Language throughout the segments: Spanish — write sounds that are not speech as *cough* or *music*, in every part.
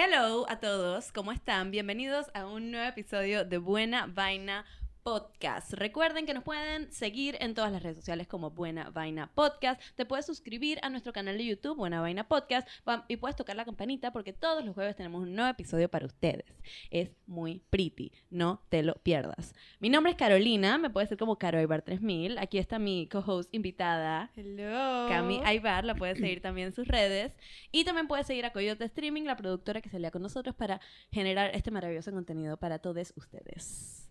Hello a todos, ¿cómo están? Bienvenidos a un nuevo episodio de Buena Vaina Podcast. Recuerden que nos pueden seguir en todas las redes sociales como Buena Vaina Podcast. Te puedes suscribir a nuestro canal de YouTube, Buena Vaina Podcast, y puedes tocar la campanita porque todos los jueves tenemos un nuevo episodio para ustedes. Es muy pretty, no te lo pierdas. Mi nombre es Carolina, me puedes decir como Caro Aybar 3000. Aquí está mi co-host invitada, Hello. Cami Aybar, la puedes seguir también en sus redes. Y también puedes seguir a Coyote Streaming, la productora que se lía con nosotros para generar este maravilloso contenido para todos ustedes.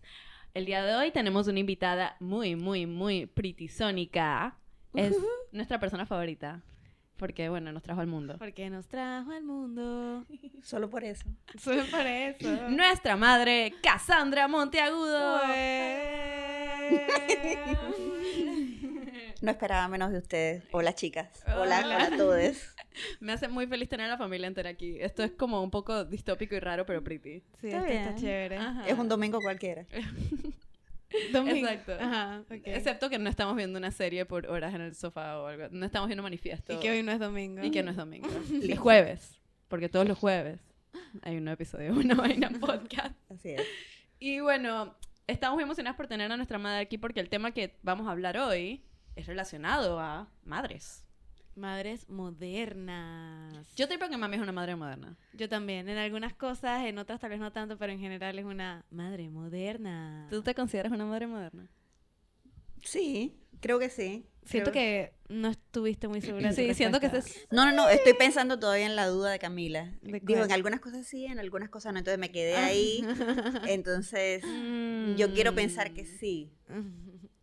El día de hoy tenemos una invitada muy, muy, muy prettisónica. Es nuestra persona favorita. Porque, bueno, nos trajo al mundo. Porque nos trajo al mundo. Solo por eso. *laughs* Solo por eso. Nuestra madre, Cassandra Monteagudo. *laughs* No esperaba menos de ustedes. Hola, chicas. Hola, Hola. hola a todos. Me hace muy feliz tener a la familia entera aquí. Esto es como un poco distópico y raro, pero pretty. Sí, Está esto está bien. chévere. Ajá. Es un domingo cualquiera. *laughs* Domingo. Exacto. Ajá. Excepto que no estamos viendo una serie por horas en el sofá o algo. No estamos viendo manifiesto. Y que hoy no es domingo. Y que no es domingo. *laughs* es jueves. Porque todos los jueves hay un nuevo episodio de Una Vaina *laughs* Podcast. Así es. Y bueno, estamos muy emocionadas por tener a nuestra madre aquí porque el tema que vamos a hablar hoy es relacionado a madres. Madres modernas. Yo te digo que mami es una madre moderna. Yo también. En algunas cosas, en otras tal vez no tanto, pero en general es una madre moderna. ¿Tú te consideras una madre moderna? Sí, creo que sí. Siento Creo- que no estuviste muy segura Sí, siento que ese respuesta. es... No, no, no. Estoy pensando todavía en la duda de Camila. ¿De Dijo, cuál? en algunas cosas sí, en algunas cosas no. Entonces me quedé Ah. ahí. *laughs* Entonces, yo quiero pensar que sí.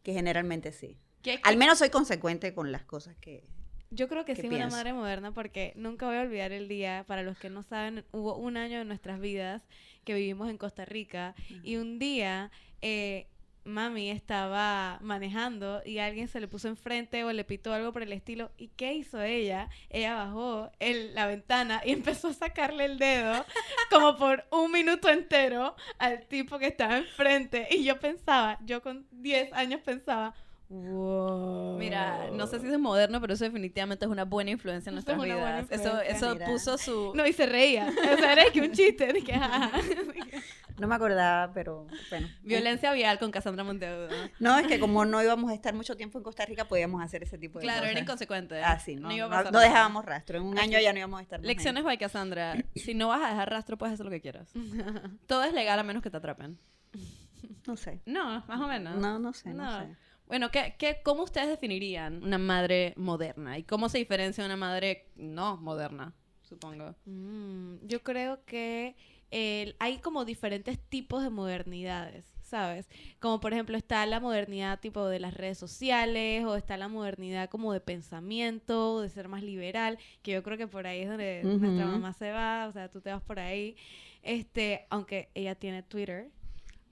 Que generalmente sí. ¿Qué- Al menos soy consecuente con las cosas que... Yo creo que ¿Qué sí es una madre moderna porque nunca voy a olvidar el día, para los que no saben, hubo un año en nuestras vidas que vivimos en Costa Rica y un día eh, mami estaba manejando y alguien se le puso enfrente o le pitó algo por el estilo y ¿qué hizo ella? Ella bajó el- la ventana y *laughs* empezó a sacarle el dedo como por un minuto entero al tipo que estaba enfrente y yo pensaba, yo con 10 años pensaba, wow. Mira, no sé si es moderno, pero eso definitivamente es una buena influencia en es nuestras buena vidas. Eso, influencia. eso Mira. puso su... No, y se reía. O sea, era que un chiste. de que, ah. *laughs* No me acordaba, pero bueno. Violencia vial con Cassandra Monteagudo. No, es que como no íbamos a estar mucho tiempo en Costa Rica, podíamos hacer ese tipo de Claro, cosas. era inconsecuente. Ah, sí, no, iba a no- pasar no nada. dejábamos rastro. En un Así. año ya no íbamos a estar. Lecciones by Cassandra. *laughs* Si no vas a dejar rastro, puedes hacer lo que quieras. *laughs* Todo es legal a menos que te atrapen. No sé. No, más o menos. No, no sé, no, No. sé. Bueno, ¿qué, qué, ¿cómo ustedes definirían una madre moderna? ¿Y cómo se diferencia de una madre no moderna, supongo? Mm, yo creo que hay como diferentes tipos de modernidades, ¿sabes? Como por ejemplo está la modernidad tipo de las redes sociales o está la modernidad como de pensamiento, de ser más liberal, que yo creo que por ahí es donde nuestra mamá se va, o sea, tú te vas por ahí. Este, aunque ella tiene Twitter.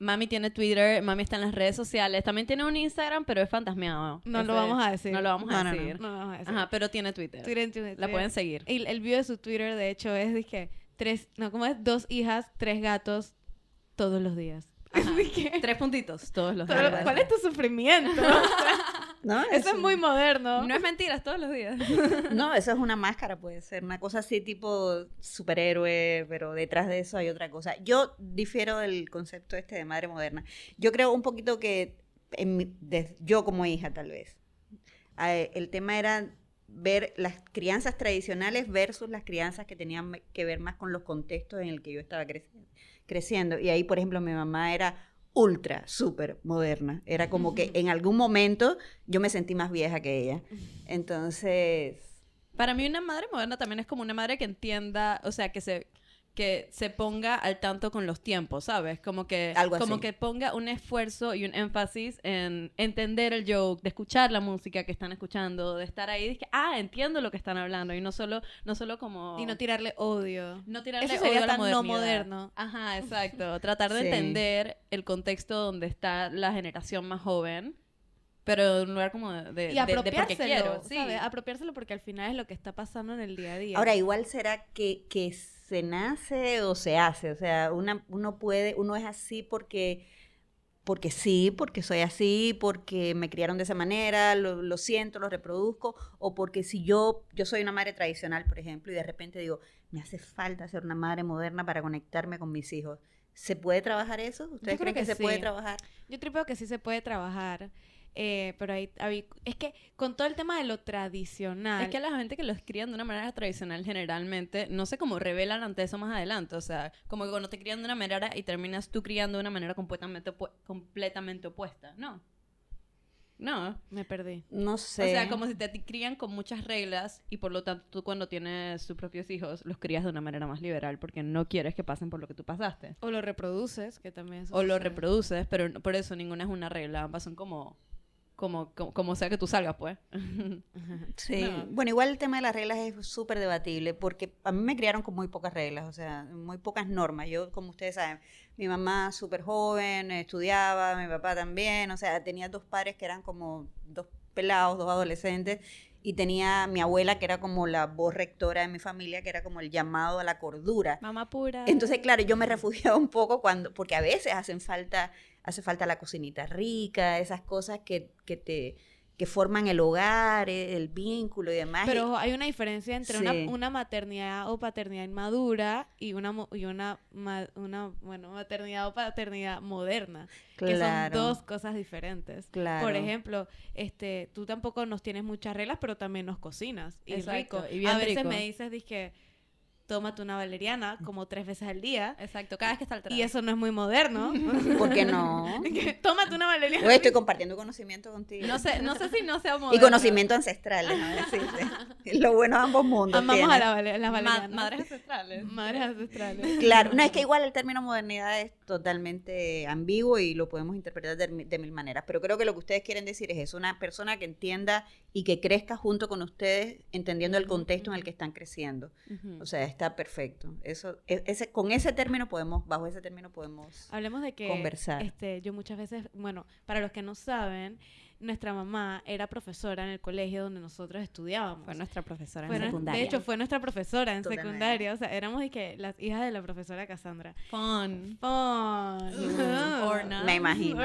Mami tiene Twitter, mami está en las redes sociales, también tiene un Instagram, pero es fantasmeado. No lo vamos a decir. No lo vamos a No, no, no. decir. No, vamos a decir. Ajá, pero tiene Twitter. Twitter, Twitter, La pueden seguir. Y el bio de su Twitter, de hecho, es, dije, tres, no, ¿cómo es? Dos hijas, tres gatos, todos los días. Ajá. *laughs* Tres puntitos todos los días. ¿Cuál es tu sufrimiento? *laughs* No, Eso es muy moderno. No es mentiras, todos los días. *laughs* No, eso es una máscara, puede ser una cosa así tipo superhéroe, pero detrás de eso hay otra cosa. Yo difiero del concepto este de madre moderna. Yo creo un poquito que en mi- de- yo como hija tal vez, el tema era ver las crianzas tradicionales versus las crianzas que tenían que ver más con los contextos en el que yo estaba creciendo. Y ahí, por ejemplo, mi mamá era ultra, súper moderna. Era como que en algún momento yo me sentí más vieja que ella. Entonces, Para mí una madre moderna también es como una madre que entienda, o sea, que se que se ponga al tanto con los tiempos, ¿sabes? Como que Algo como así. que ponga un esfuerzo y un énfasis en entender el joke, de escuchar la música que están escuchando, de estar ahí, de que ah, entiendo lo que están hablando y no solo no solo como Y no tirarle odio. no tirarle Eso sería odio a la tan no modernidad. moderno. Ajá, *laughs* exacto. Tratar de Sí. entender el contexto donde está la generación más joven, pero en un lugar como de, de, Y de- de porque apropiárselo. Sí. ¿sabes? Apropiárselo porque al final es lo que está pasando en el día a día. ahora igual será que, que se nace o se hace. O sea, una, uno puede, uno es así porque porque sí, porque soy así, porque me criaron de esa manera, lo, lo, siento, lo reproduzco, o porque si yo, yo soy una madre tradicional, por ejemplo, y de repente digo, me hace falta ser una madre moderna para conectarme con mis hijos. ¿Se puede trabajar eso? ¿Ustedes creen que, se puede trabajar? Yo creo que sí se puede trabajar. Eh, pero ahí, es que con todo el tema de lo tradicional. Es que la gente que los crían de una manera tradicional generalmente no sé cómo revelan ante eso más adelante. O sea, como que cuando te crían de una manera y terminas tú criando de una manera completamente, completamente opuesta. No. No. Me perdí. No sé. O sea, como si te crían con muchas reglas y por lo tanto tú cuando tienes tus propios hijos los crías de una manera más liberal porque no quieres que pasen por lo que tú pasaste. O lo reproduces, que también es O lo reproduces, pero por eso ninguna es una regla. Ambas son como como, como, sea que tú salgas, pues. *laughs* Sí, bueno, igual el tema de las reglas es súper debatible, porque a mí me criaron con muy pocas reglas, o sea, muy pocas normas. Yo, como ustedes saben, mi mamá súper joven, estudiaba, mi papá también, o sea, tenía dos padres que eran como dos pelados, dos adolescentes, y tenía mi abuela que era como la voz rectora de mi familia, que era como el llamado a la cordura. Mamá pura. Entonces, claro, yo me refugiaba un poco cuando, porque a veces hacen falta hace falta la cocinita rica, esas cosas que, que te que forman el hogar, eh, el vínculo y demás. Pero hay una diferencia entre una, una, maternidad o paternidad inmadura y una y una, una bueno, maternidad o paternidad moderna, que son dos cosas diferentes. Claro. Por ejemplo, este, tú tampoco nos tienes muchas reglas, pero también nos cocinas y rico. Y a veces me dices dije tómate una valeriana como tres veces al día. Exacto, cada vez que está alterado. Y eso no es muy moderno. *laughs* ¿Por qué no? *laughs* tómate una valeriana. Hoy estoy compartiendo conocimiento contigo. No sé, no sé si no sea moderno. Y conocimiento ancestral, decirte. *laughs* Lo bueno de ambos mundos. Amamos a la, las valerianas. madres ancestrales. Madres ancestrales. Claro, no, es que igual el término modernidad es totalmente ambiguo y lo podemos interpretar de, de mil maneras. Pero creo que lo que ustedes quieren decir es eso, una persona que entienda y que crezca junto con ustedes, entendiendo el contexto en el que están creciendo. O sea, está perfecto. Eso, e, ese, con ese término podemos, bajo ese término podemos Hablemos de que, conversar. Este, yo muchas veces, bueno, para los que no saben, nuestra mamá era profesora en el colegio donde nosotros estudiábamos. Fue nuestra profesora en secundaria. De hecho, fue nuestra profesora en secundaria. O sea, éramos y que las hijas de la profesora Cassandra. Fun. Fun. Me imagino.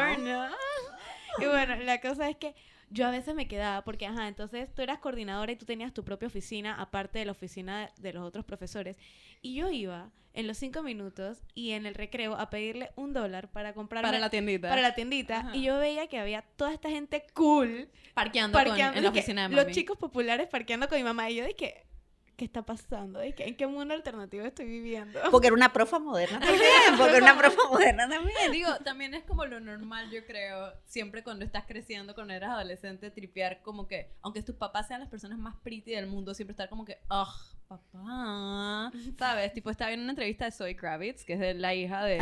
Y bueno, la cosa es que yo a veces me quedaba, porque, ajá, entonces tú eras coordinadora y tú tenías tu propia oficina, aparte de la oficina de los otros profesores. Y yo iba en los cinco minutos y en el recreo a pedirle un dólar para comprar para la tiendita para la tiendita y yo veía que había toda esta gente cool parqueando, en la oficina de mami. los chicos populares parqueando con mi mamá y yo dije ¿qué está pasando? ¿En qué mundo alternativo estoy viviendo? Porque era una profa moderna *laughs* también, porque era una profa moderna también. Digo, también es como lo normal, yo creo, siempre cuando estás creciendo, cuando eras adolescente, tripear como que, aunque tus papás sean las personas más pretty del mundo, siempre estar como que, ugh, papá, ¿sabes? Tipo, estaba en una entrevista de Zoe Kravitz, que es de la hija de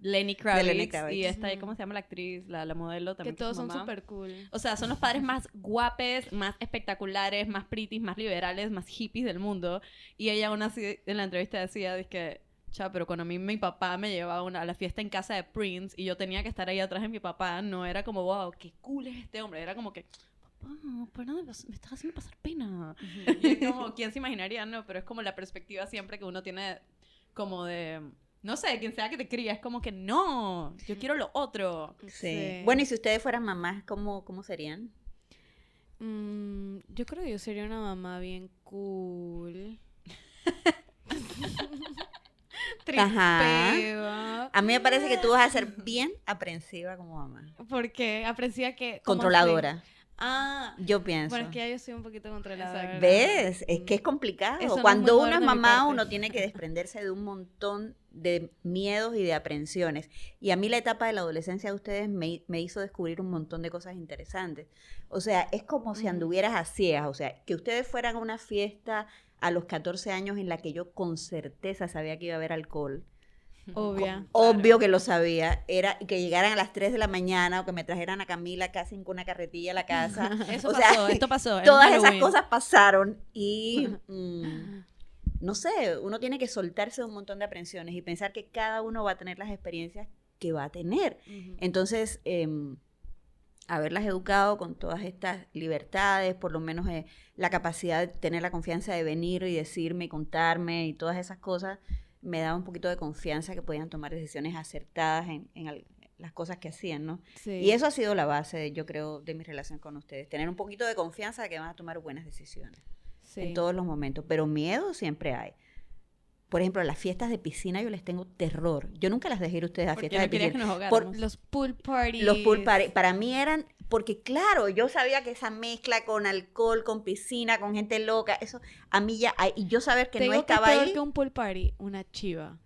Lenny Kravitz, y esta, ahí, ¿cómo se llama la actriz? La, la modelo también. Que todos son súper cool. O sea, son los padres más guapes, más espectaculares, más pretty, más liberales, más hippies del mundo. Y ella aún así, en la entrevista decía, dice que... Cha, pero cuando a mí mi papá me llevaba una, a la fiesta en casa de Prince y yo tenía que estar ahí atrás de mi papá, no era como, wow, qué cool es este hombre, era como que, pero me estás haciendo pasar pena. Y es como, *laughs* ¿quién se imaginaría? No, pero es como la perspectiva siempre que uno tiene como de... No sé, quien sea que te cría, es como que no, yo quiero lo otro. Sí. Bueno, y si ustedes fueran mamás, ¿cómo, cómo serían? Mm, yo creo que yo sería una mamá bien cool. *laughs* Ajá. A mí me parece que tú vas a ser bien aprensiva como mamá. ¿Por qué? Aprensiva que... Controladora. Ah, yo pienso. Bueno, es que yo soy un poquito controlada. ¿Ves? Es que es complicado. Cuando uno es mamá, uno tiene que *laughs* desprenderse de un montón de miedos y de aprensiones. Y a mí la etapa de la adolescencia de ustedes me, hizo descubrir un montón de cosas interesantes. O sea, es como si anduvieras a ciegas. O sea, que ustedes fueran a una fiesta a los 14 años en la que yo con certeza sabía que iba a haber alcohol *laughs* Obvia. Obvio que lo sabía. Era que llegaran a las 3 de la mañana o que me trajeran a Camila casi con una carretilla a la casa. *laughs* Eso pasó, esto pasó. *laughs* Todas esas cosas pasaron y mm, no sé, uno tiene que soltarse de un montón de aprensiones y pensar que cada uno va a tener las experiencias que va a tener. Entonces, em, haberlas educado con todas estas libertades, por lo menos eh, la capacidad de tener la confianza de venir y decirme y contarme y todas esas cosas, me daba un poquito de confianza que podían tomar decisiones acertadas en, las cosas que hacían, ¿no? Sí. Y eso ha sido la base, yo creo, de mi relación con ustedes. Tener un poquito de confianza de que van a tomar buenas decisiones Sí. en todos los momentos. Pero miedo siempre hay. Por ejemplo, las fiestas de piscina yo les tengo terror. Yo nunca las dejé ir a ustedes a fiestas de querías que piscina. nos Por-. Los pool parties. Los pool party, para mí eran, porque claro, yo sabía que esa mezcla con alcohol, con piscina, con gente loca, eso a mí ya, y yo saber que no que estaba peor ahí. que un pool party, una chiva.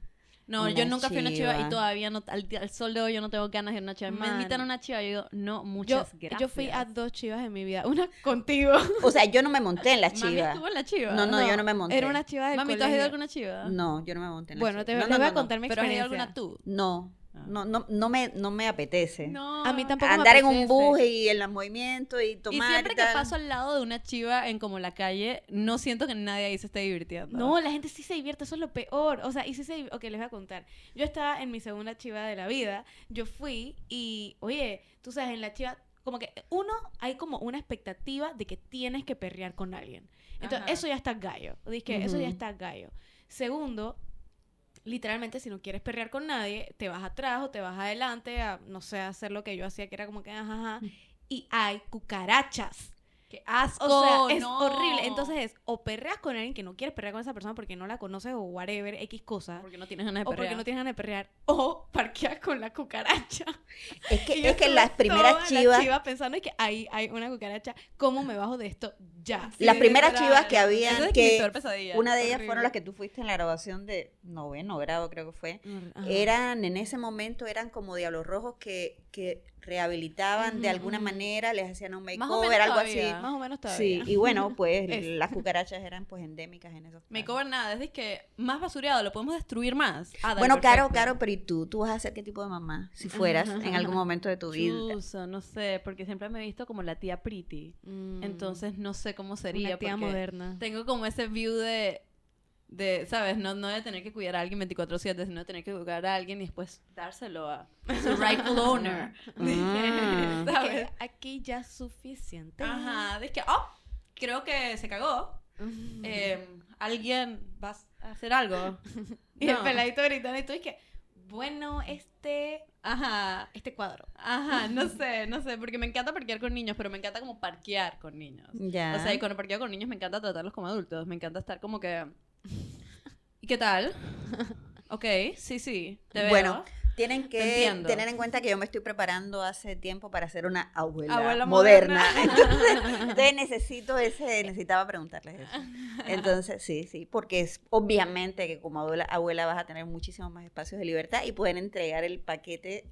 No, Una yo nunca fui a una chiva y todavía no, al, al sol de hoy yo no tengo ganas de ir a una chiva. Me invitan a una chiva y yo digo, no, Yo, muchas gracias. yo fui a dos chivas en mi vida. Una *laughs* contigo. O sea, yo no me monté en la Mami chiva. estuvo en la chiva. No, no, yo no me monté. Era una chiva de Mami, ¿tú has ido a alguna chiva? No, yo no me monté en la Bueno, chiva. te, no, voy a no, no. contar mi ¿Pero has ido a alguna tú? No. No, no, no me, no me apetece. No. A mí tampoco me Andar en un bus y en los movimientos y Y tomar siempre y que tal. paso al lado de una chiva en como la calle, no siento que nadie ahí se esté divirtiendo. No, la gente sí se divierte, eso es lo peor. O sea, y sí se Ok, les voy a contar. Yo estaba en mi segunda chiva de la vida. Yo fui y, oye, tú sabes, en la chiva, como que uno, hay como una expectativa de que tienes que perrear con alguien. Entonces, Ajá. eso ya está gallo. Dije, eso ya está gallo. Segundo, literalmente, si no quieres perrear con nadie, te vas atrás o te vas adelante a, no sé, a hacer lo que yo hacía, que era como que, ajá, ajá. Y hay cucarachas. ¡Qué asco! O sea, es no. horrible. Entonces es, o perreas con alguien que no quieres perrear con esa persona porque no la conoces o whatever, X cosa. Porque no tienes ganas de O porque perrear. no tienes ganas de perrear. O parqueas con la cucaracha. *laughs* Es que, Y es que las primeras la chivas, chiva pensando que ahí hay una cucaracha. ¿Cómo me bajo de esto? Ya. Sí, las primeras chivas que habían, es que peor pesadilla. una de ellas Horrible. fueron las que tú fuiste en la grabación de noveno grado, creo que fue. Ajá. Eran, en ese momento, eran como diablos rojos que, que rehabilitaban de alguna manera, les hacían un makeover, algo todavía. así. Más o menos Sí, todavía. y bueno, *laughs* pues Es. las cucarachas eran pues endémicas en esos casos. cover nada, es de que más basureado, lo podemos destruir más. Ah, dale, Bueno, Caro, perfecto. Caro, pero ¿y tú? ¿Tú vas a ser qué tipo de mamá? Si fueras en algún momento de tu vida. Chuzo, no sé, porque siempre me he visto como la tía pretty. Mm, Entonces no sé cómo sería. una tía moderna. Tengo como ese view de, de ¿sabes? No, no de tener que cuidar a alguien 24/7, sino de tener que cuidar a alguien y después dárselo a *laughs* su rightful *laughs* owner. Mm. Es que ¿Sabes? aquí ya es suficiente. Ajá, de que, oh, creo que se cagó. Mm. Eh, alguien va a hacer algo. *laughs* y el No. peladito gritando y tú es que, bueno, este, Ajá. este cuadro. Ajá, no sé, no sé, porque me encanta parquear con niños, pero me encanta como parquear con niños. Ya. O sea, y cuando parqueo con niños me encanta tratarlos como adultos, me encanta estar como que... *laughs* ¿Y qué tal? *laughs* Ok, sí, sí, te veo. Bueno, Tienen que tener en cuenta que yo me estoy preparando hace tiempo para ser una abuela, Abuela moderna. moderna. *laughs* Entonces, entonces necesito ese, necesitaba preguntarles eso. Entonces, sí, sí, porque es obviamente que como abuela, abuela vas a tener muchísimos más espacios de libertad y pueden entregar el paquete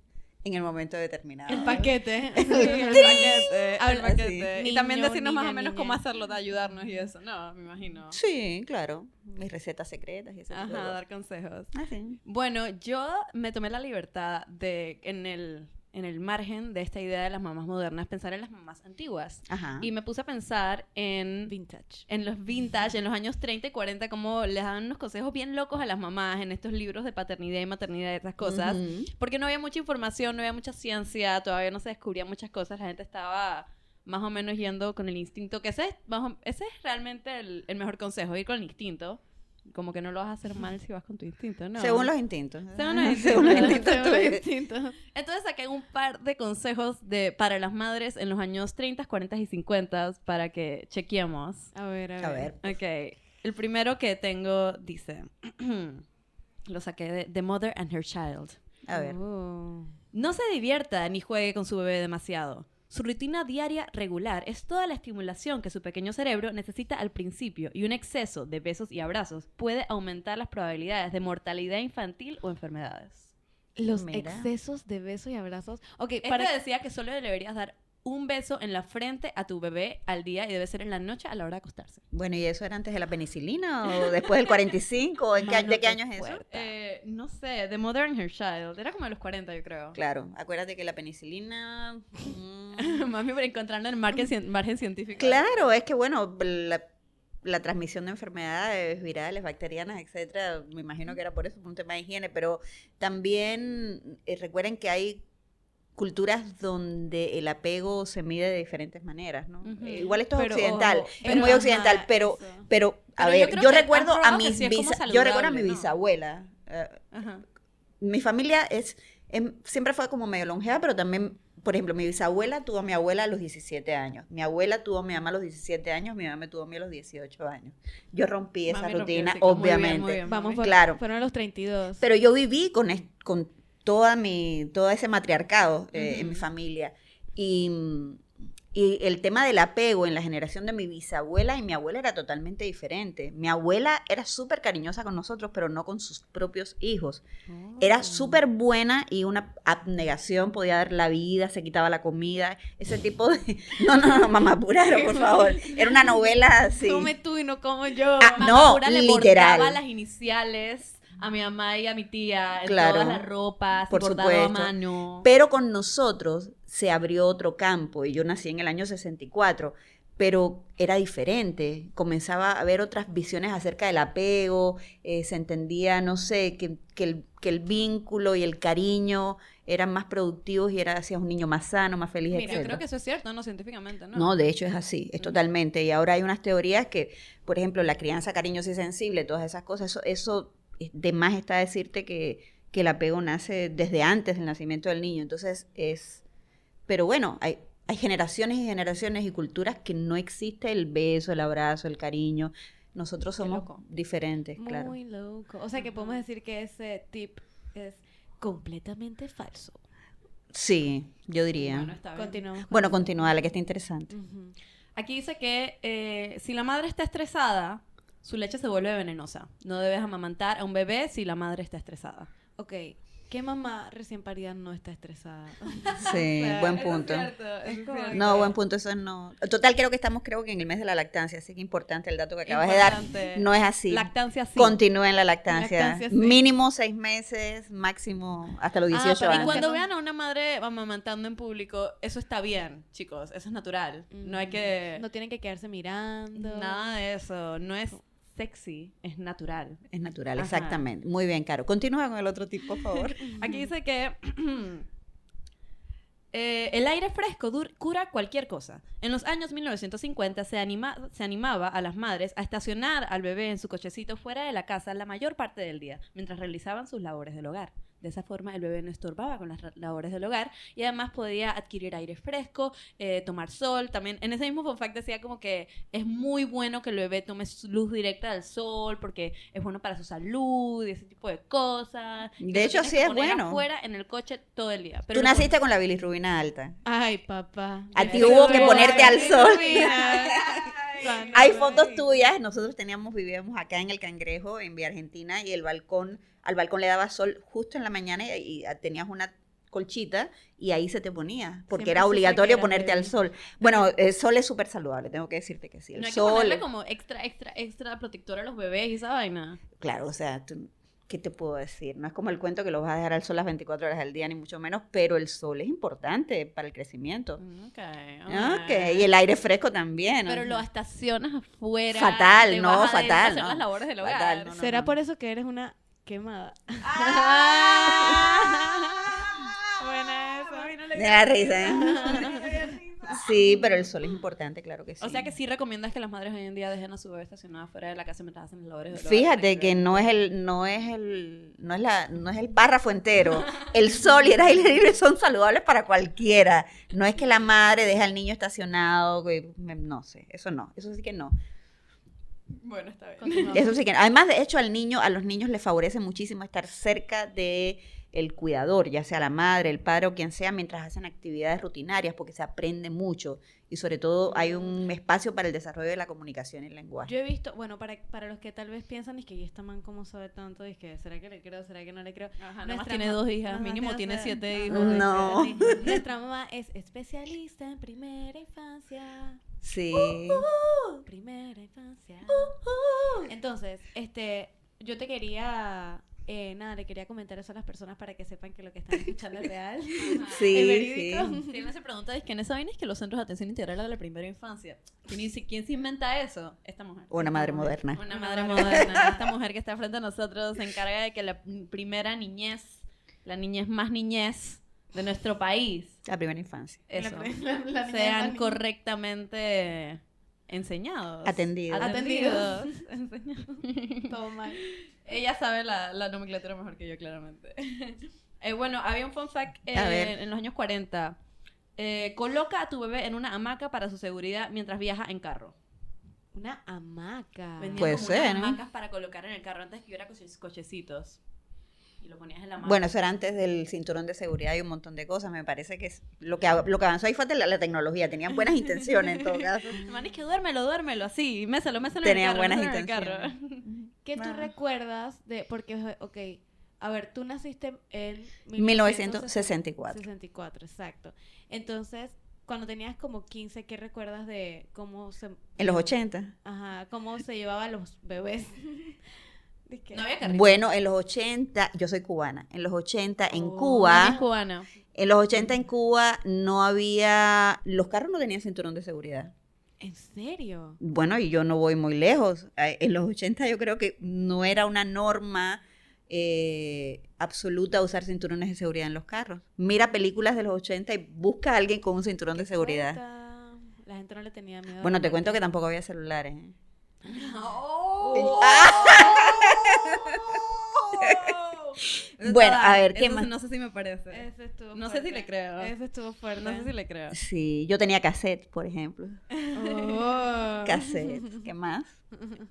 en el momento determinado. El paquete. *laughs* Sí, el paquete, el paquete. sí. Y también Niño, decirnos más o menos niña. cómo hacerlo, de ayudarnos y eso. No, me imagino. Sí, claro. Mis recetas secretas y eso. Ajá, dar consejos. Ah, sí. Bueno, yo me tomé la libertad de, en el, en el margen de esta idea de las mamás modernas, pensar en las mamás antiguas. Ajá. Y me puse a pensar en, Vintage. en los vintage, en los años 30 y 40, como les daban unos consejos bien locos a las mamás en estos libros de paternidad y maternidad y esas cosas. Ujú. Porque no había mucha información, no había mucha ciencia, todavía no se descubrían muchas cosas, la gente estaba más o menos yendo con el instinto, que ese es, más o- ese es realmente el, el mejor consejo, ir con el instinto. Como que no lo vas a hacer mal si vas con tu instinto, ¿no? Según los instintos. Según los Según los instintos. instintos Según tuyos. instintos. Entonces saqué un par de consejos de, para las madres en los años 30, 40 y 50 para que chequeemos. A ver, a ver. A ver. Ok, el primero que tengo dice, *clears throat* lo saqué de The Mother and Her Child. A ver. Oh. No se divierta ni juegue con su bebé demasiado. Su rutina diaria regular es toda la estimulación que su pequeño cerebro necesita al principio y un exceso de besos y abrazos puede aumentar las probabilidades de mortalidad infantil o enfermedades. Los Mira. excesos de besos y abrazos. Ok, Este para... decía que solo le deberías dar un beso en la frente a tu bebé al día y debe ser en la noche a la hora de acostarse. Bueno, ¿y eso era antes de la penicilina o después del 45? ¿O en qué- ¿De qué año es eso? Eh, no sé, The Mother and Her Child. Era como de los 40, yo creo. Claro, acuérdate que la penicilina... mm, *laughs* Mami, por encontrarla en el margen, margen científico. claro, es que bueno, la, la transmisión de enfermedades virales, bacterianas, etcétera, me imagino que era por eso, por un tema de higiene, pero también eh, recuerden que hay culturas donde el apego se mide de diferentes maneras, ¿no? Eh, Igual esto es Pero, occidental, ojo, es muy ajá, occidental, pero eso. pero a Pero ver, yo, recuerdo a mis sí bisa- yo recuerdo a mi saludable, ¿no? bisabuela. eh, mi familia es em, siempre fue como medio longeva, pero también, por ejemplo, mi bisabuela tuvo a mi abuela a los 17 años. Mi abuela tuvo a mi mamá a los 17 años, mi mamá me tuvo a mí a los 18 años. Yo rompí esa Mami rompió el rutina. Muy bien, obviamente. muy bien, Vamos por, Claro. fueron a los 32. Pero yo viví con, es- con toda mi, todo ese matriarcado eh, en mi familia. Y, y el tema del apego en la generación de mi bisabuela y mi abuela era totalmente diferente. Mi abuela era súper cariñosa con nosotros, pero no con sus propios hijos. Era súper buena y una abnegación, podía dar la vida, se quitaba la comida, ese tipo de... *laughs* No, no, no, mamá, apuraro, por favor. Era una novela así. Come tú y no como yo. Ah, Mamá no, pura le literal. las iniciales a mi mamá y a mi tía en Claro, todas las ropas, por bordado a supuesto. mano. Pero con nosotros se abrió otro campo y yo nací en el año 64, pero era diferente. Comenzaba a haber otras visiones acerca del apego, eh, se entendía, no sé, que, que el, que el vínculo y el cariño eran más productivos y era hacia un niño más sano, más feliz, Mira, yo etc. creo que eso es cierto, no científicamente, ¿no? No, de hecho es así, es totalmente. Y ahora hay unas teorías que, por ejemplo, la crianza cariñosa y sensible, todas esas cosas, eso, eso de más está decirte que, que el apego nace desde antes del nacimiento del niño. Entonces es, pero bueno, hay, hay generaciones y generaciones y culturas que no existe el beso, el abrazo, el cariño. Nosotros somos diferentes, claro. Muy loco. O sea que podemos decir que ese tip es completamente falso. Sí, yo diría. Bueno, Bueno, está bien. Continuamos. con- continúa, la que está interesante. Ujú. Aquí dice que eh, si la madre está estresada, su leche se vuelve venenosa. No debes amamantar a un bebé si la madre está estresada. Ok. ¿Qué mamá recién parida no está estresada? *laughs* Sí, O sea, buen eso es punto. cierto, es No, buen punto, eso no. Total, creo que estamos, creo que en el mes de la lactancia, así que importante el dato que acabas de dar. Importante. No es así. Lactancia sí. Continúen la lactancia. Lactancia, sí. Mínimo seis meses, máximo hasta los 18 Ah, pero Y años. cuando vean a una madre amamantando en público, eso está bien, chicos. Eso es natural. No hay que... No tienen que quedarse mirando. Nada de eso. No es sexy, es natural. Es natural, Ajá. exactamente. Muy bien, Caro. Continúa con el otro tip, por favor. *laughs* Aquí dice que *clears throat* eh, el aire fresco cura cualquier cosa. En los años 1950 se, anima- se animaba a las madres a estacionar al bebé en su cochecito fuera de la casa la mayor parte del día, mientras realizaban sus labores del hogar. De esa forma el bebé no estorbaba con las labores del hogar y además podía adquirir aire fresco, eh, tomar sol. También en ese mismo fun fact decía como que es muy bueno que el bebé tome su luz directa del sol porque es bueno para su salud y ese tipo de cosas. De hecho, sí es bueno. afuera en el coche todo el día. Tú lo naciste con la bilirrubina alta. Ay, papá. A ti hubo que ponerte al sol. Hay fotos tuyas. Nosotros teníamos, vivíamos acá en el Cangrejo, en Vía Argentina, y el balcón, al balcón le daba sol justo en la mañana y, y tenías una colchita y ahí se te ponía, porque Siempre era obligatorio que ponerte al sol. *laughs* Bueno, el sol es súper saludable, tengo que decirte que sí. El No hay que sol, ponerle como extra, extra, extra protector a los bebés y esa vaina. claro, o sea, tú- ¿qué te puedo decir? No es como el cuento que lo vas a dejar al sol las 24 horas del día, ni mucho menos, pero el sol es importante para el crecimiento. Ok. Ok, y el aire fresco también. Pero lo estacionas afuera. Fatal, no, fatal, no. las labores del hogar. Fatal, no, no. ¿Será por eso que eres una quemada? *laughs* Buena esa. Me da risa, ¿eh? *laughs* Sí, pero el sol es importante, claro que sí. O sea que sí recomiendas que las madres hoy en día dejen a su bebé estacionada fuera de la casa mientras hacen las labores hogar. Fíjate que no es el, no es el, no es la, no es el párrafo entero. El sol y el aire libre son saludables para cualquiera. No es que la madre deja al niño estacionado, no sé, eso no, eso sí que no. Bueno, está bien. Continuamos. Eso sí que, además de hecho al niño, a los niños les favorece muchísimo estar cerca de el cuidador, ya sea la madre, el padre o quien sea, mientras hacen actividades rutinarias, porque se aprende mucho y sobre todo hay un espacio para el desarrollo de la comunicación y el lenguaje. Yo he visto, bueno, para, para los que tal vez piensan, es que ¿y esta man cómo sabe tanto? Y que, ¿será que le creo? ¿Será que no le creo? Ajá, nada más Nuestra tiene dos hijas, mínimo tiene siete hijos. No. *laughs* Nuestra mamá es especialista en primera infancia. Sí. Primera infancia. Entonces, este, yo te quería, eh, nada, le quería comentar eso a las personas para que sepan que lo que están escuchando es real. *laughs* Sí, ¿Es verídico? sí. Se pregunta, es que en esa vaina es que los centros de atención integral de la primera infancia. ¿Quién, se- quién se inventa eso? Esta mujer. Una madre moderna. Una madre moderna. Esta mujer que está frente a nosotros se encarga de que la primera niñez, la niñez más niñez de nuestro país, La primera infancia. eso, La- la- la sean correctamente enseñados. Atendidos. Atendidos. *laughs* enseñados. Todo mal. Ella sabe la, la nomenclatura mejor que yo, claramente. *laughs* Eh, bueno, había un fun fact eh, en los años 40. Eh, coloca a tu bebé en una hamaca para su seguridad mientras viaja en carro. Una hamaca. Vendían Puede como ser, unas ¿no? hamacas para colocar en el carro antes que hubiera coche- cochecitos. Y lo ponías en la hamaca. Bueno, eso era antes del cinturón de seguridad y un montón de cosas. Me parece que es- lo que, lo que avanzó ahí fue la, la tecnología. Tenían buenas *laughs* intenciones en todo caso. Man es que duérmelo, duérmelo, así, méselo, méselo Tenían en el carro, buenas méselo en el carro. intenciones. ¿Qué tú recuerdas de.? Porque, ok. A ver, tú naciste en 1964. 64, exacto. Entonces, cuando tenías como 15, ¿qué recuerdas de cómo se. En los 80. Ajá, cómo se llevaban los bebés? *laughs* No había carrito. Bueno, en los 80, yo soy cubana. En los 80 en Oh. Es Cuba, cubana. en los 80 en Cuba no había, los carros no tenían cinturón de seguridad. ¿En serio? Bueno, y yo no voy muy lejos. En los 80 yo creo que no era una norma eh, absoluta usar cinturones de seguridad en los carros. Mira películas de los 80 y busca a alguien con un cinturón de seguridad. Puta, La gente no le tenía miedo. Bueno, te cuento que tampoco había celulares. ¿eh? *laughs* Oh. *laughs* Bueno, a ver, ¿qué Eso más? No sé si me parece. Ese estuvo No sé si le creo. Ese estuvo fuerte. No sé si le creo. Sí, yo tenía cassette, por ejemplo. Oh. Cassette. ¿Qué más? *laughs*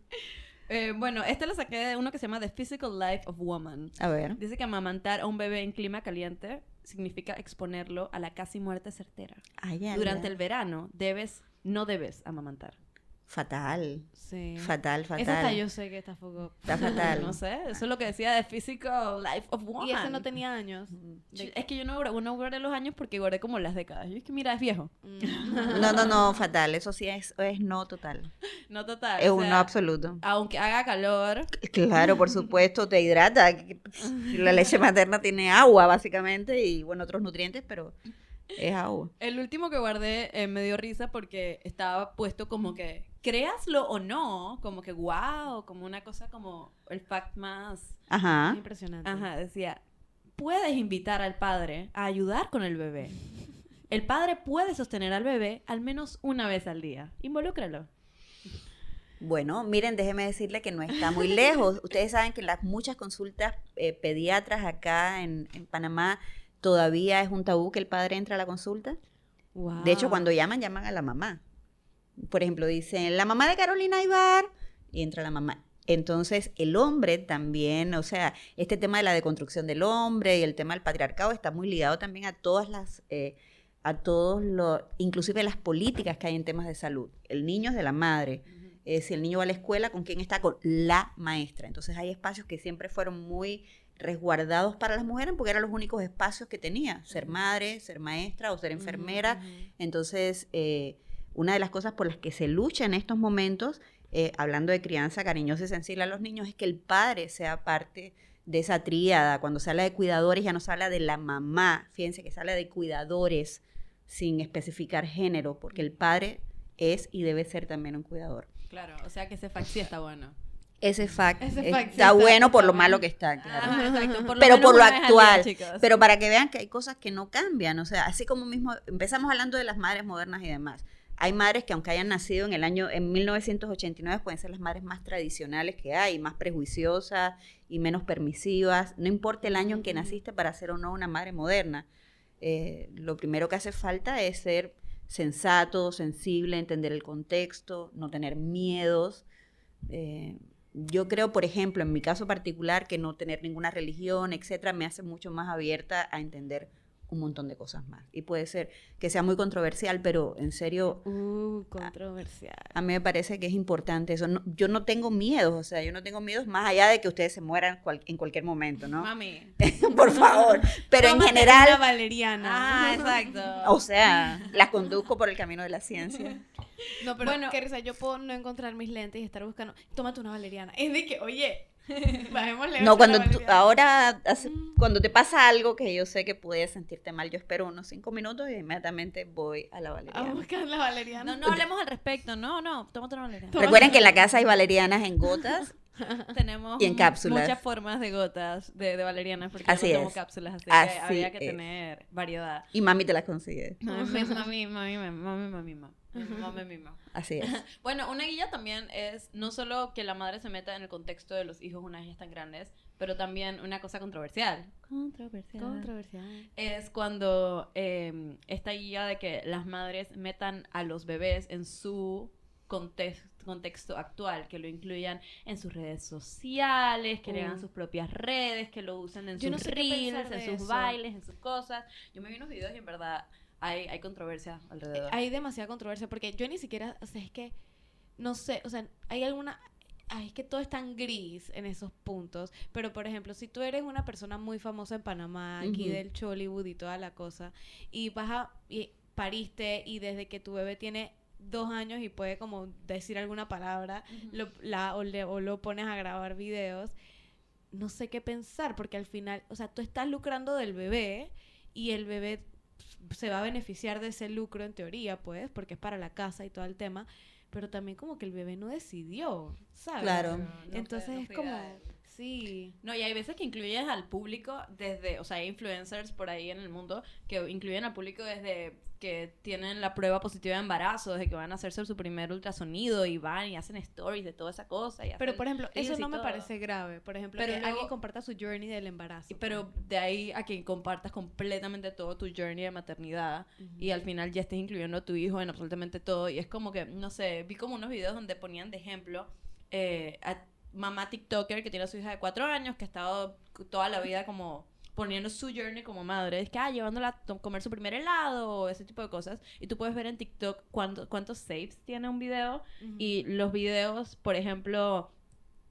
Eh, bueno, este lo saqué de uno que se llama The Physical Life of Woman. A ver. Dice que amamantar a un bebé en clima caliente significa exponerlo a la casi muerte certera. Ay, ay, Durante el verano debes, no debes amamantar. Fatal. Sí. Fatal, Esa fatal. yo sé que está foco. Está *laughs* fatal. No sé, eso es lo que decía The Physical Life of Woman. Y ese no tenía años. Es que yo no, guardé- no guardé los años porque guardé como las décadas. Yo es que mira, es viejo. Mm. No, no, no, fatal. Eso sí es, es no total. *laughs* No total. Es o un no absoluto. Aunque haga calor, Claro, por supuesto, te hidrata. La leche materna tiene agua, básicamente, y bueno, otros nutrientes, pero es agua. El último que guardé eh, me dio risa porque estaba puesto como que, créaslo o no, como que wow, como una cosa como el fact más. Ajá. Impresionante. Ajá, decía, puedes invitar al padre a ayudar con el bebé. El padre puede sostener al bebé al menos una vez al día. Involúcralo. Bueno, miren, déjeme decirle que no está muy *laughs* lejos. Ustedes saben que las muchas consultas eh, pediatras acá en, en Panamá todavía es un tabú que el padre entre a la consulta. De hecho, cuando llaman, llaman a la mamá. Por ejemplo, dicen, la mamá de Carolina Ibar, y entra la mamá. Entonces, el hombre también, o sea, este tema de la deconstrucción del hombre y el tema del patriarcado está muy ligado también a todas las, eh, a todos los, inclusive las políticas que hay en temas de salud. El niño es de la madre. Eh, si el niño va a la escuela, ¿con quién está? Con la maestra. Entonces, hay espacios que siempre fueron muy resguardados para las mujeres porque eran los únicos espacios que tenía, ser madre, ser maestra o ser enfermera. Entonces, eh, una de las cosas por las que se lucha en estos momentos, eh, hablando de crianza cariñosa y sensible a los niños, es que el padre sea parte de esa tríada. Cuando se habla de cuidadores, ya no se habla de la mamá. Fíjense que se habla de cuidadores sin especificar género, porque el padre es y debe ser también un cuidador. Claro, o sea que ese fact sí está bueno. Ese fact Ese está, fact sí está- bueno por lo malo que está, claro. Ajá, exacto. Por lo pero por lo día, actual. pero para que vean que hay cosas que no cambian, o sea, así como mismo empezamos hablando de las madres modernas y demás. Hay madres que aunque hayan nacido en el año en 1989 pueden ser las madres más tradicionales que hay, más prejuiciosas y menos permisivas. No importa el año en que naciste para ser o no una madre moderna. Eh, lo primero que hace falta es ser sensato, sensible, entender el contexto, no tener miedos. Eh, yo creo, por ejemplo, en mi caso particular, que no tener ninguna religión, etcétera, me hace mucho más abierta a entender un montón de cosas más. Y puede ser que sea muy controversial, pero en serio, Uh, controversial. a mí me parece que es importante eso. No- yo no tengo miedos, o sea, yo no tengo miedos más allá de que ustedes se mueran cual- en cualquier momento, ¿no? Mami. *laughs* por favor. Pero en general, Una valeriana. Ah, *laughs* exacto. o sea, las conduzco por el camino de la ciencia. No, pero Bueno. qué risa, yo puedo no encontrar mis lentes y estar buscando. Tómate una valeriana. Es de que, oye, *laughs* bajémosle. No, a cuando tú- ahora, hace- cuando te pasa algo que yo sé que puedes sentirte mal, yo espero unos cinco minutos y inmediatamente voy a la A valeriana. buscar la valeriana. No, no hablemos al respecto. No, no, tómate una valeriana. Recuerden que en la casa hay valerianas en gotas *laughs* *laughs* tenemos muchas formas de gotas de, de valeriana porque así no tomo cápsulas, así, así que había que tener variedad. Y mami te las consigue. *laughs* Mami, mami, mami, mami, mami, mami. Mami, mima. Así es. *laughs* bueno, una guía también es no solo que la madre se meta en el contexto de los hijos una vez ya están grandes, pero también una cosa controversial. Controversial. Controversial. Es cuando em, esta guía de que las madres metan a los bebés en su context- contexto actual, que lo incluyan en sus redes sociales, que le hagan Uh. sus propias redes, que lo usen en Yo no sus sé qué reels, pensar en sus eso. bailes, en sus cosas. Yo me vi unos videos y en verdad hay, hay controversia alrededor. Hay demasiada controversia porque yo ni siquiera, o sea, es que, no sé, o sea, hay alguna... Ay, es que todo es tan gris en esos puntos. Pero, por ejemplo, si tú eres una persona muy famosa en Panamá, aquí del Chollywood y toda la cosa, y vas a... Y pariste y desde que tu bebé tiene dos años y puede como decir alguna palabra, lo, la, o, le- o lo pones a grabar videos, no sé qué pensar, porque al final, o sea, tú estás lucrando del bebé y el bebé se va a beneficiar de ese lucro en teoría, pues, porque es para la casa y todo el tema, pero también como que el bebé no decidió, ¿sabes? Claro. No Entonces no es como, sí, No, y hay veces que incluyes al público desde, o sea, hay influencers por ahí en el mundo que incluyen al público desde que tienen la prueba positiva de embarazo, desde que van a hacerse su primer ultrasonido y van y hacen stories de toda esa cosa. y pero por ejemplo, eso no me todo. parece grave, por ejemplo, Pero que luego- alguien comparta su journey del embarazo. Pero de ahí a que compartas completamente todo tu journey de maternidad y al final ya estés incluyendo a tu hijo en absolutamente todo. Y es como que, no sé, vi como unos videos donde ponían de ejemplo eh, a mamá TikToker que tiene a su hija de cuatro años que ha estado toda la vida como poniendo su journey como madre, es que, ah, llevándola a comer su primer helado o ese tipo de cosas. Y tú puedes ver en TikTok cuánto, cuántos saves tiene un video Ujú. y los videos, por ejemplo,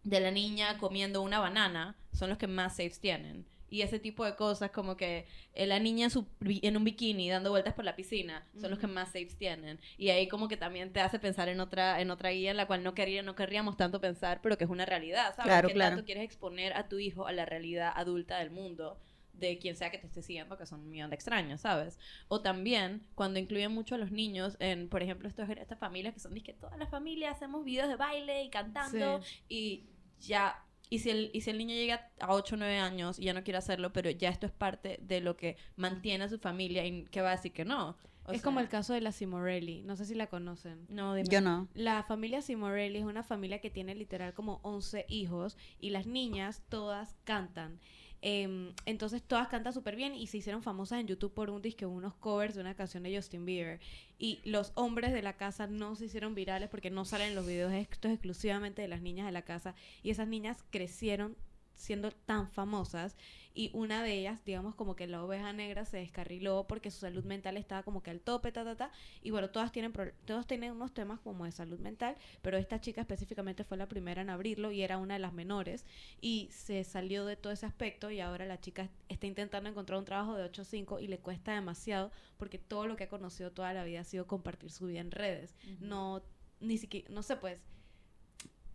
de la niña comiendo una banana son los que más saves tienen. Y ese tipo de cosas, como que eh, la niña en, su, en un bikini dando vueltas por la piscina, son los que más saves tienen. Y ahí como que también te hace pensar en otra, en otra guía en la cual no, quería, no querríamos tanto pensar, pero que es una realidad, ¿sabes? Claro, ¿Qué claro. tanto quieres exponer a tu hijo a la realidad adulta del mundo? De quien sea que te esté siguiendo, que son un millón de extraños, ¿sabes? O también cuando incluyen mucho a los niños en, por ejemplo, estos, estas familias que son, que todas las familias hacemos videos de baile y cantando y ya, y si, el, y si el niño llega a 8 o 9 años y ya no quiere hacerlo, pero ya esto es parte de lo que mantiene a su familia y que va a decir que no. O es como el caso de la Simorelli, no sé si la conocen. No, dime. Yo no. La familia Simorelli es una familia que tiene literal como 11 hijos y las niñas todas cantan. Em, entonces todas cantan súper bien y se hicieron famosas en YouTube por un disque, unos covers de una canción de Justin Bieber. Y los hombres de la casa no se hicieron virales porque no salen en los videos, esto es exclusivamente de las niñas de la casa. Y esas niñas crecieron siendo tan famosas y una de ellas, digamos como que la oveja negra se descarriló porque su salud mental estaba como que al tope, ta, ta, ta. Y bueno, todas tienen, todos tienen unos temas como de salud mental, pero esta chica específicamente fue la primera en abrirlo y era una de las menores y se salió de todo ese aspecto y ahora la chica está intentando encontrar un trabajo de 8 a 5 y le cuesta demasiado porque todo lo que ha conocido toda la vida ha sido compartir su vida en redes. No, ni siquiera, no sé pues,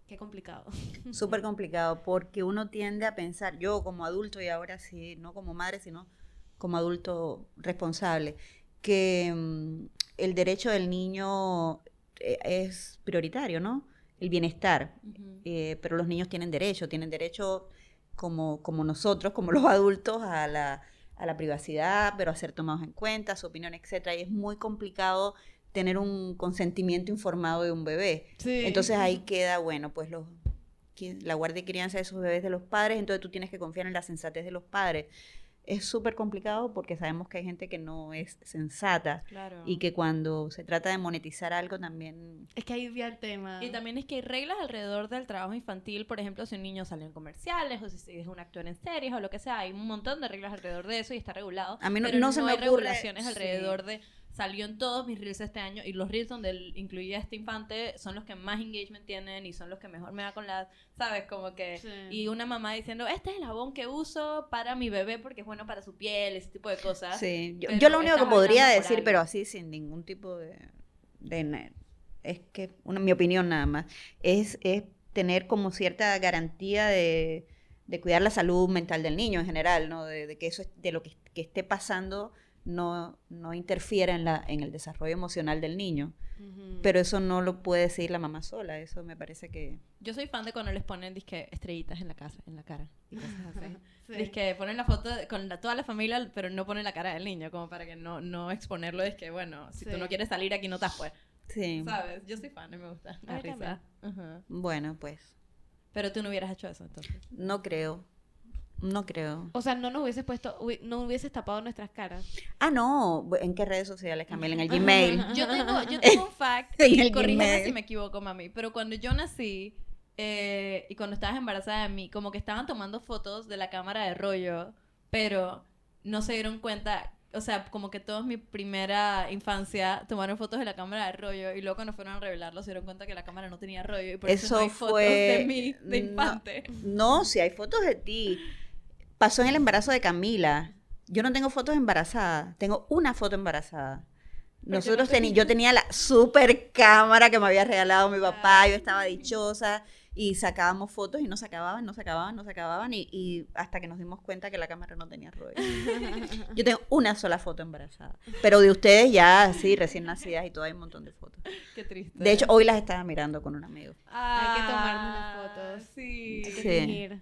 qué complicado. *laughs* Súper complicado porque uno tiende a pensar, yo como adulto y ahora sí, no como madre, sino como adulto responsable, que mm, el derecho del niño eh, es prioritario, ¿no? El bienestar. Eh, pero los niños tienen derecho, tienen derecho como, como nosotros, como los adultos, a la, a la privacidad, pero a ser tomados en cuenta, su opinión, etcétera. Y es muy complicado tener un consentimiento informado de un bebé. Entonces ahí queda, bueno, pues los, la guardia y crianza de esos bebés de los padres, entonces tú tienes que confiar en la sensatez de los padres. Es súper complicado porque sabemos que hay gente que no es sensata Claro. y que cuando se trata de monetizar algo también... Es que ahí vi el tema. Y también es que hay reglas alrededor del trabajo infantil, por ejemplo, si un niño sale en comerciales o si es un actor en series o lo que sea, hay un montón de reglas alrededor de eso y está regulado. A mí no- pero no se me hay ocurre- regulaciones sí. alrededor de salió en todos mis reels este año y los reels donde incluía a este infante son los que más engagement tienen y son los que mejor me va con las, ¿sabes? Como que Sí. y una mamá diciendo, "Este es el jabón que uso para mi bebé porque es bueno para su piel", ese tipo de cosas. Sí, yo, lo único que podría decir, pero así sin ningún tipo de... de es que, una, mi opinión nada más, es, es tener como cierta garantía de, de cuidar la salud mental del niño en general, ¿no? De, de que eso es- de lo que, que esté pasando no, no interfiera en, la, en el desarrollo emocional del niño. Pero eso no lo puede decir la mamá sola, eso me parece que... Yo soy fan de cuando les ponen disque estrellitas en la casa, en la cara. Y cosas *laughs* así. Sí. Disque ponen la foto de- con la- toda la familia, pero no ponen la cara del niño, como para que no, no exponerlo. Es que, bueno, si tú no quieres salir aquí, no estás pues. Sí. ¿Sabes? Yo soy fan y me gusta. Me da A mí risa. Bueno, pues, Pero tú no hubieras hecho eso, entonces. no creo. No creo. O sea, no nos hubieses puesto, no hubieses tapado nuestras caras. Ah, no. ¿En qué redes sociales, Camila? En el Gmail. *laughs* Yo tengo, yo *laughs* tengo un fact, y corrígeme si me equivoco, mami, pero cuando yo nací eh, y cuando estabas embarazada de mí, como que estaban tomando fotos de la cámara de rollo, pero no se dieron cuenta, o sea, como que toda mi primera infancia tomaron fotos de la cámara de rollo y luego cuando fueron a revelarlo se dieron cuenta que la cámara no tenía rollo y por eso, Eso no hay fotos fue- de mí, de no. infante. No, si hay fotos de ti. Pasó en el embarazo de Camila. Yo no tengo fotos embarazadas. Tengo una foto embarazada. Nosotros no teni- yo tenía la super cámara que me había regalado mi papá. Yo estaba dichosa y sacábamos fotos y no se acababan, no se acababan, no se acababan y, y hasta que nos dimos cuenta que la cámara no tenía rollo. *laughs* Yo tengo una sola foto embarazada. Pero de ustedes ya, sí, recién nacidas y todo, hay un montón de fotos. Qué triste. De hecho, hoy las estaba mirando con un amigo. Hay que tomarnos las fotos. Sí. Hay que Sí.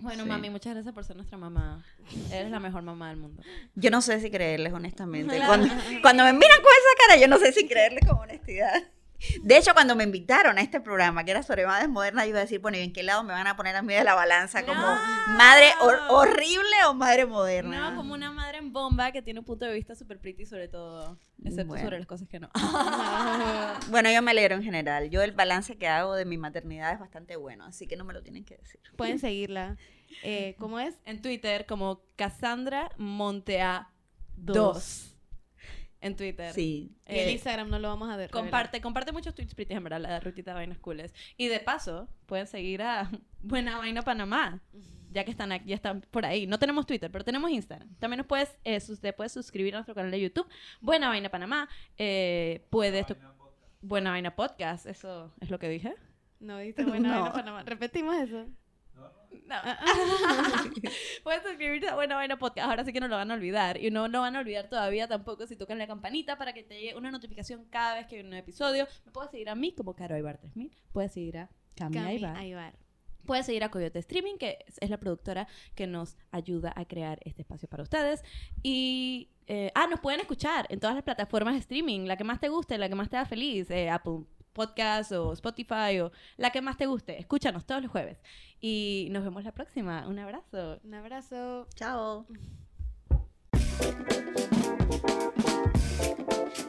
Bueno, Sí. mami, muchas gracias por ser nuestra mamá. Eres la mejor mamá del mundo. Yo no sé si creerles honestamente. Claro. *laughs* Cuando, cuando me miran con esa cara, yo no sé si creerles con honestidad. De hecho, cuando me invitaron a este programa, que era sobre madres modernas, yo iba a decir, bueno, ¿y en qué lado me van a poner a mí de la balanza? ¿Como No. madre hor- horrible o madre moderna? No, como una madre en bomba que tiene un punto de vista súper pretty sobre todo. Excepto Bueno. sobre las cosas que no. *laughs* Bueno, yo me alegro en general. Yo el balance que hago de mi maternidad es bastante bueno, así que no me lo tienen que decir. Pueden seguirla. Eh, ¿Cómo es? en Twitter como Cassandra Montea 2. En Twitter. Sí. Y en Instagram no lo vamos a ver. Comparte, comparte muchos tweets pretty en verdad, la de Rutita Vainas Cooles. Y de paso, pueden seguir a *laughs* Buena Vaina Panamá. Ya que están aquí, ya están por ahí. No tenemos Twitter, pero tenemos Instagram. También nos puedes, eh, sus- te puedes suscribir a nuestro canal de YouTube, Buena Vaina Panamá. Eh, puedes Buena Vaina Podcast, eso es lo que dije. No, dijiste buena *laughs* No. vaina Panamá. Repetimos eso. No. *laughs* Puedes suscribirte a Buena Vaina Podcast. Ahora sí que no lo van a olvidar. Y no lo van a olvidar todavía tampoco si tocan la campanita para que te llegue una notificación cada vez que hay un nuevo episodio. Me puedes seguir a mí como Caro Aybar 3000. Puedes seguir a Cami, Aybar. Aybar. Puedes seguir a Coyote Streaming, que es- la productora que nos ayuda a crear este espacio para ustedes. Y. eh, ah, nos pueden escuchar en todas las plataformas de streaming. La que más te guste, la que más te haga feliz. eh, Apple Podcast o Spotify o la que más te guste. Escúchanos todos los jueves. Y nos vemos la próxima. Un abrazo. Un abrazo. Chao. *laughs*